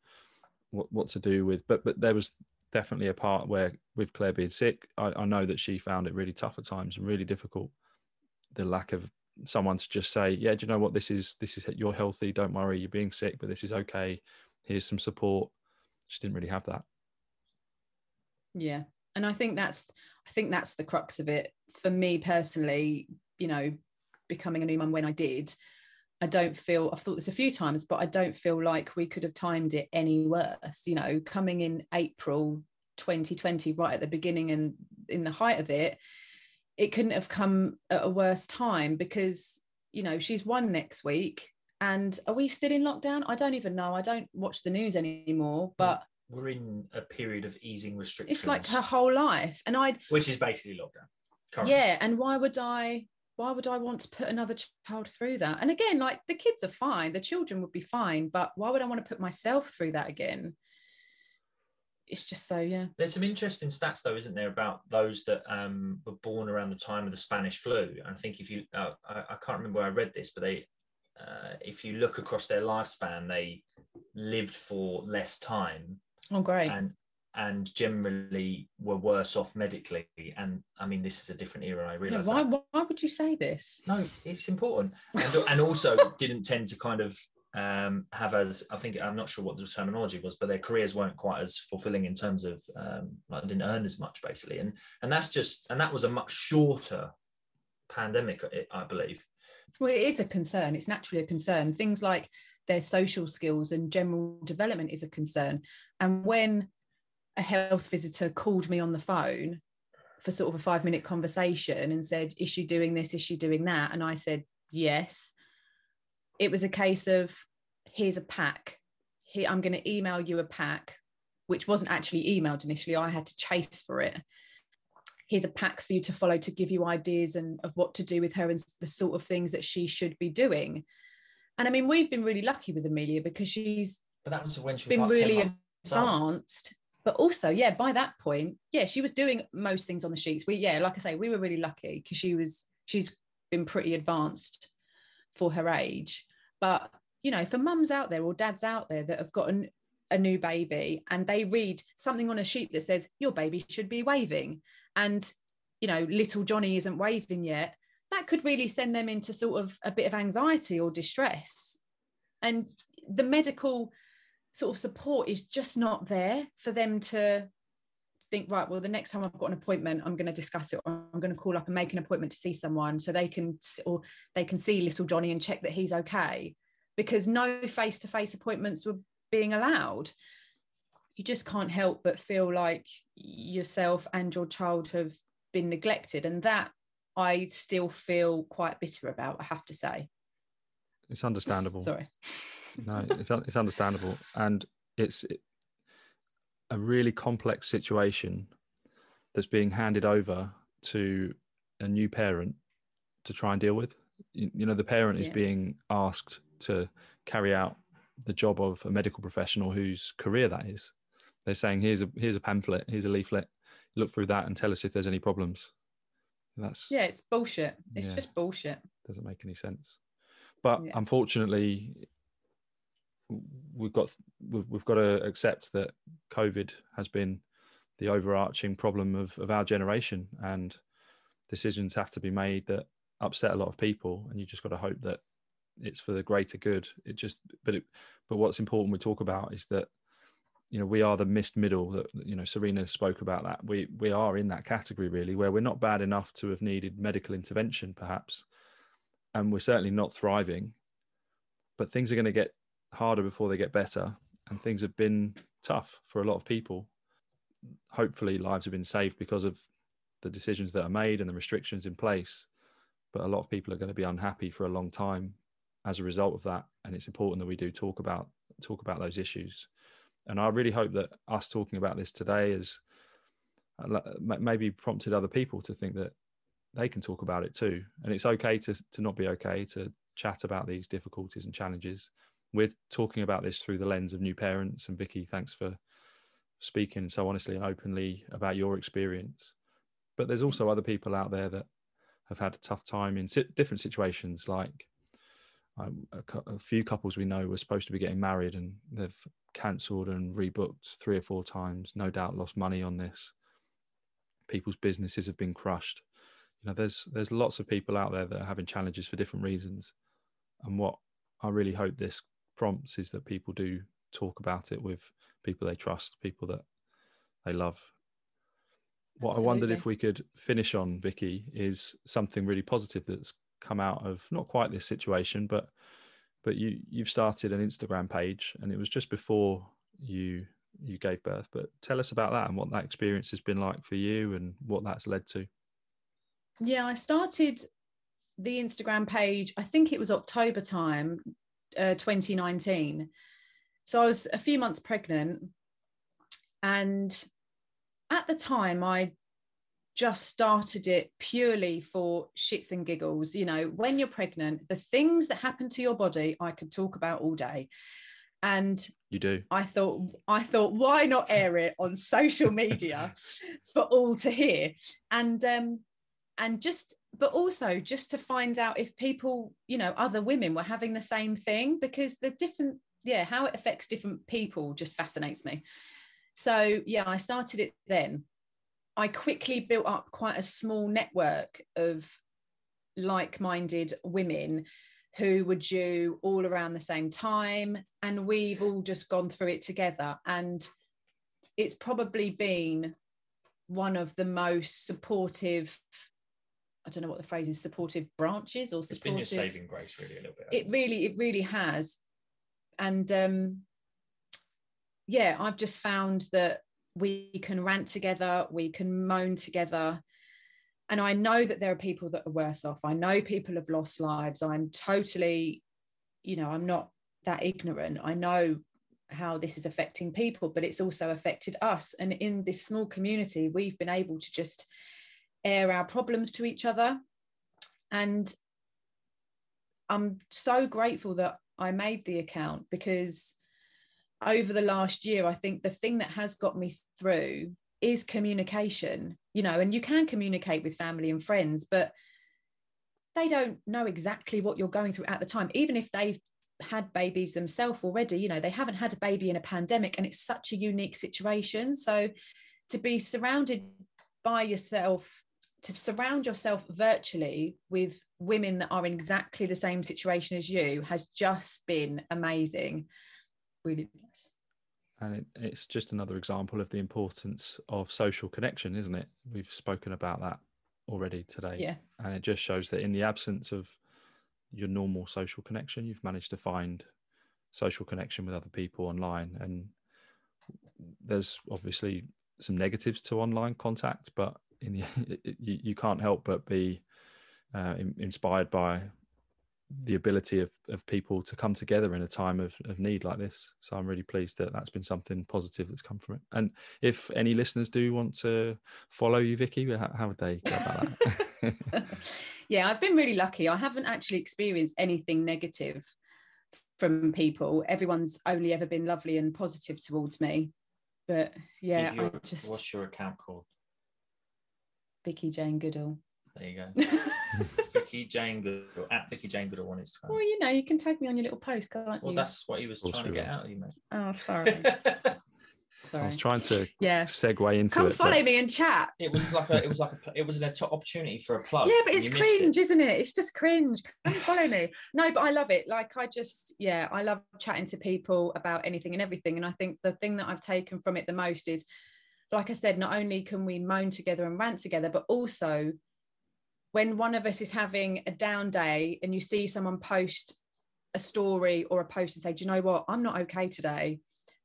what what to do with. But but there was definitely a part where with Claire being sick, I, I know that she found it really tough at times and really difficult. The lack of someone to just say, yeah, do you know what this is? This is you're healthy. Don't worry, you're being sick, but this is okay. Here's some support. She didn't really have that. Yeah, and I think that's I think that's the crux of it for me personally. You know, becoming a new mum when I did, I don't feel, I've thought this a few times, but I don't feel like we could have timed it any worse. You know, coming in April 2020, right at the beginning and in the height of it, it couldn't have come at a worse time because, you know, she's one next week. And are we still in lockdown? I don't even know. I don't watch the news anymore, but we're in a period of easing restrictions. It's like her whole life. And I which is basically lockdown. Currently. Yeah. And why would I why would I want to put another child through that? And again, like the kids are fine, the children would be fine, but why would I want to put myself through that again? It's just so, yeah. There's some interesting stats, though, isn't there, about those that um, were born around the time of the Spanish flu? And I think if you, uh, I, I, can't remember where I read this, but they, uh, if you look across their lifespan, they lived for less time. Oh, great. And and generally were worse off medically. And I mean, this is a different era. I realize. Yeah, why, why would you say this? No, it's important, and, and also didn't tend to kind of um, have as I think I'm not sure what the terminology was, but their careers weren't quite as fulfilling in terms of um, like didn't earn as much basically, and and that's just and that was a much shorter pandemic, I believe. Well, it is a concern. It's naturally a concern. Things like their social skills and general development is a concern, and when a health visitor called me on the phone for sort of a five minute conversation and said, Is she doing this? Is she doing that? And I said, Yes. It was a case of, Here's a pack. Here, I'm going to email you a pack, which wasn't actually emailed initially. I had to chase for it. Here's a pack for you to follow to give you ideas and of what to do with her and the sort of things that she should be doing. And I mean, we've been really lucky with Amelia because she's but that was when she was been like really advanced but also yeah by that point yeah she was doing most things on the sheets. We yeah like i say we were really lucky because she was she's been pretty advanced for her age. But you know for mums out there or dads out there that have gotten a new baby and they read something on a sheet that says your baby should be waving and you know little johnny isn't waving yet that could really send them into sort of a bit of anxiety or distress. And the medical sort of support is just not there for them to think right well the next time i've got an appointment i'm going to discuss it i'm going to call up and make an appointment to see someone so they can or they can see little johnny and check that he's okay because no face-to-face appointments were being allowed. You just can't help but feel like yourself and your child have been neglected and that i still feel quite bitter about i have to say it's understandable sorry no it's, it's understandable and it's a really complex situation that's being handed over to a new parent to try and deal with. You, you know, the parent is being asked to carry out the job of a medical professional whose career that is. They're saying, "Here's a here's a pamphlet, here's a leaflet. Look through that and tell us if there's any problems." That's yeah, it's bullshit. It's yeah, just bullshit. Doesn't make any sense. But yeah. unfortunately, we've got we've, we've got to accept that COVID has been the overarching problem of, of our generation, and decisions have to be made that upset a lot of people, and you just got to hope that it's for the greater good. It just, but it, but what's important we talk about is that you know we are the missed middle that you know Serena spoke about that we we are in that category really where we're not bad enough to have needed medical intervention perhaps and we're certainly not thriving but things are going to get harder before they get better. And things have been tough for a lot of people. Hopefully, lives have been saved because of the decisions that are made and the restrictions in place. But a lot of people are going to be unhappy for a long time as a result of that. And it's important that we do talk about talk about those issues. And I really hope that us talking about this today has uh, maybe prompted other people to think that they can talk about it too. And it's okay to, to not be okay, to chat about these difficulties and challenges we're talking about this through the lens of new parents. And Vicki, thanks for speaking so honestly and openly about your experience. But there's also other people out there that have had a tough time in different situations. Like um, a, a, few couples we know were supposed to be getting married and they've cancelled and rebooked three or four times. No doubt lost money on this. People's businesses have been crushed. You know, there's there's lots of people out there that are having challenges for different reasons. And what I really hope this prompts is that people do talk about it with people they trust, people that they love. What Absolutely. I wondered if we could finish on, Vicki, is something really positive that's come out of not quite this situation, but but you you've started an Instagram page, and it was just before you you gave birth. But tell us about that and what that experience has been like for you, and what that's led to. Yeah, I started the Instagram page. I think it was October time uh, 2019. So I was a few months pregnant. And at the time, I just started it purely for shits and giggles. You know, when you're pregnant, the things that happen to your body, I could talk about all day. And you do. I thought, I thought, why not air it on social media for all to hear? And um, and just but also just to find out if people you know other women were having the same thing because the different yeah how it affects different people just fascinates me. So yeah i started it then. I quickly built up quite a small network of like-minded women who were due all around the same time and we've all just gone through it together. And it's probably been one of the most supportive I don't know what the phrase is, supportive branches or supportive. It's been your saving grace, really, a little bit. It really, it really has. And um, yeah, I've just found that we can rant together, we can moan together. And I know that there are people that are worse off. I know people have lost lives. I'm totally, you know, I'm not that ignorant. I know how this is affecting people, but it's also affected us. And in this small community, we've been able to just air our problems to each other. And I'm so grateful that I made the account because over the last year, I think the thing that has got me through is communication, you know, and you can communicate with family and friends, but they don't know exactly what you're going through at the time, even if they've had babies themselves already, you know, they haven't had a baby in a pandemic and it's such a unique situation. So to be surrounded by yourself to surround yourself virtually with women that are in exactly the same situation as you has just been amazing. Really nice. and it, it's just another example of the importance of social connection, isn't it? We've spoken about that already today, Yeah. and it just shows that in the absence of your normal social connection, you've managed to find social connection with other people online. And there's obviously some negatives to online contact, but in the you, you can't help but be uh, in, inspired by the ability of, of people to come together in a time of, of need like this. So I'm really pleased that that's been something positive that's come from it. And if any listeners do want to follow you, Vicki, how, how would they go about that? yeah, I've been really lucky. I haven't actually experienced anything negative from people. Everyone's only ever been lovely and positive towards me. But yeah, Give your- I just What's your account called? Vicki Jane Goodall. There you go. Vicki Jane Goodall at Vicki Jane Goodall on Instagram. well, you know, you can tag me on your little post, can't Well, you? that's what he was trying to get out of you, mate. Oh, sorry. I was trying to Yeah. segue into Come it. follow but me and chat. it was like a, it was like a, it was an opportunity for a plug. yeah, but it's you missed cringe, isn't it? It's just cringe. Come follow me. No, but I love it. Like I just, yeah, I love chatting to people about anything and everything. And I think the thing that I've taken from it the most is, like I said, not only can we moan together and rant together, but also when one of us is having a down day and you see someone post a story or a post and say, Do you know what? I'm not okay today.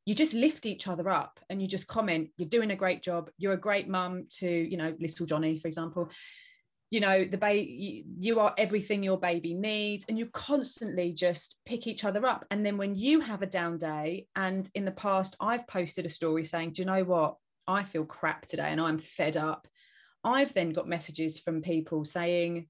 You just lift each other up and you just comment, You're doing a great job. You're a great mum to, you know, little Johnny, for example. You know, the baby, you are everything your baby needs, and you constantly just pick each other up. And then when you have a down day, and in the past, I've posted a story saying, Do you know what? I feel crap today and I'm fed up. I've then got messages from people saying,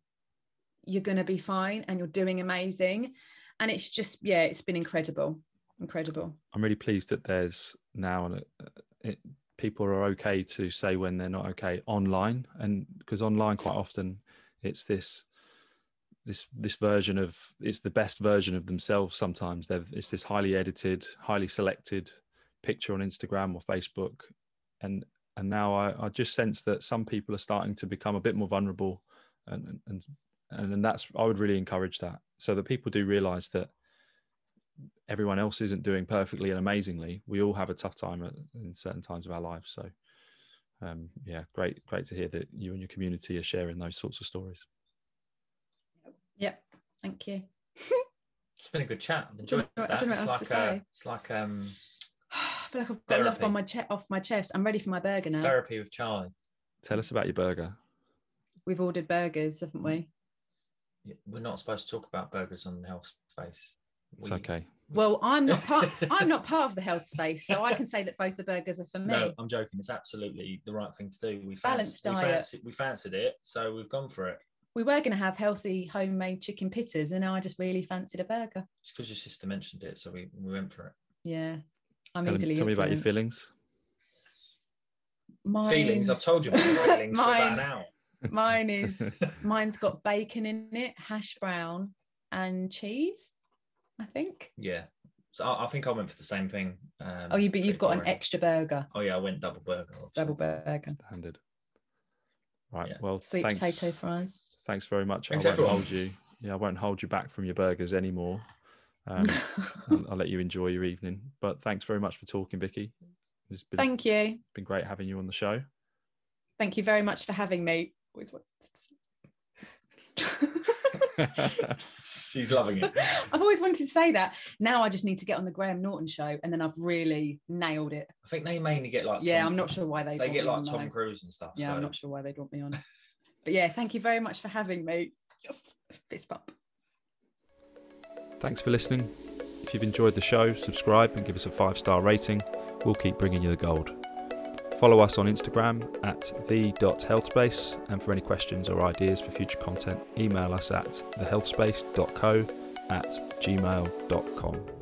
You're going to be fine and you're doing amazing. And it's just, yeah, it's been incredible. Incredible. I'm really pleased that there's now an, uh, it, people are okay to say when they're not okay online, and because online quite often it's this this this version of it's the best version of themselves. Sometimes they've it's this highly edited, highly selected picture on Instagram or Facebook, and and now I, I just sense that some people are starting to become a bit more vulnerable, and and and, and that's I would really encourage that so that people do realize that everyone else isn't doing perfectly and amazingly. We all have a tough time at, in certain times of our lives. So, um, yeah, great, great to hear that you and your community are sharing those sorts of stories. Yep. Thank you. It's been a good chat. I've enjoyed know- I that. don't know It's else like to uh, say. it's like um, I feel like I've got a lot on my chest off my chest. I'm ready for my burger now. therapy with Charlie. Tell us about your burger. We've ordered burgers, haven't we? We're not supposed to talk about burgers on the health space. It's We- okay. Well, I'm not part. I'm not part of the health space, so I can say that both the burgers are for me. No, I'm joking. It's absolutely the right thing to do. We Balanced fancied, we, diet. fancied, we fancied it, so we've gone for it. We were going to have healthy homemade chicken pitters, and now I just really fancied a burger. It's because your sister mentioned it, so we, we went for it. Yeah, I'm Tell, easily. tell me about your feelings. Mine, Feelings. I've told you about your feelings for about Mine. an hour. Mine is. Mine's got bacon in it, hash brown, and cheese. I think. yeah. So I, I think I went for the same thing. Um, Oh, you but you've got an extra burger, Oh yeah, I went double burger. obviously. double burger, Standard. Right. Yeah. Well, sweet thanks. potato fries. Thanks very much. Thanks, I won't everyone. hold you. Yeah, I won't hold you back from your burgers anymore. Um, I'll, I'll let you enjoy your evening. But thanks very much for talking, Vicki. It's been, Thank you. been great having you on the show. Thank you very much for having me. Always wanted to say- She's loving it. I've always wanted to say that. Now I just need to get on the Graham Norton show, and then I've really nailed it. I think they mainly get like. yeah, Tom- I'm not sure why they. They get like on, Tom though. Cruise and stuff. Yeah, so. I'm not sure why they brought me on. But yeah, thank you very much for having me. Yes, fist bump. Thanks for listening. If you've enjoyed the show, subscribe and give us a five star rating. We'll keep bringing you the gold. Follow us on Instagram at the.healthspace, and for any questions or ideas for future content, email us at thehealthspace.co at gmail.com.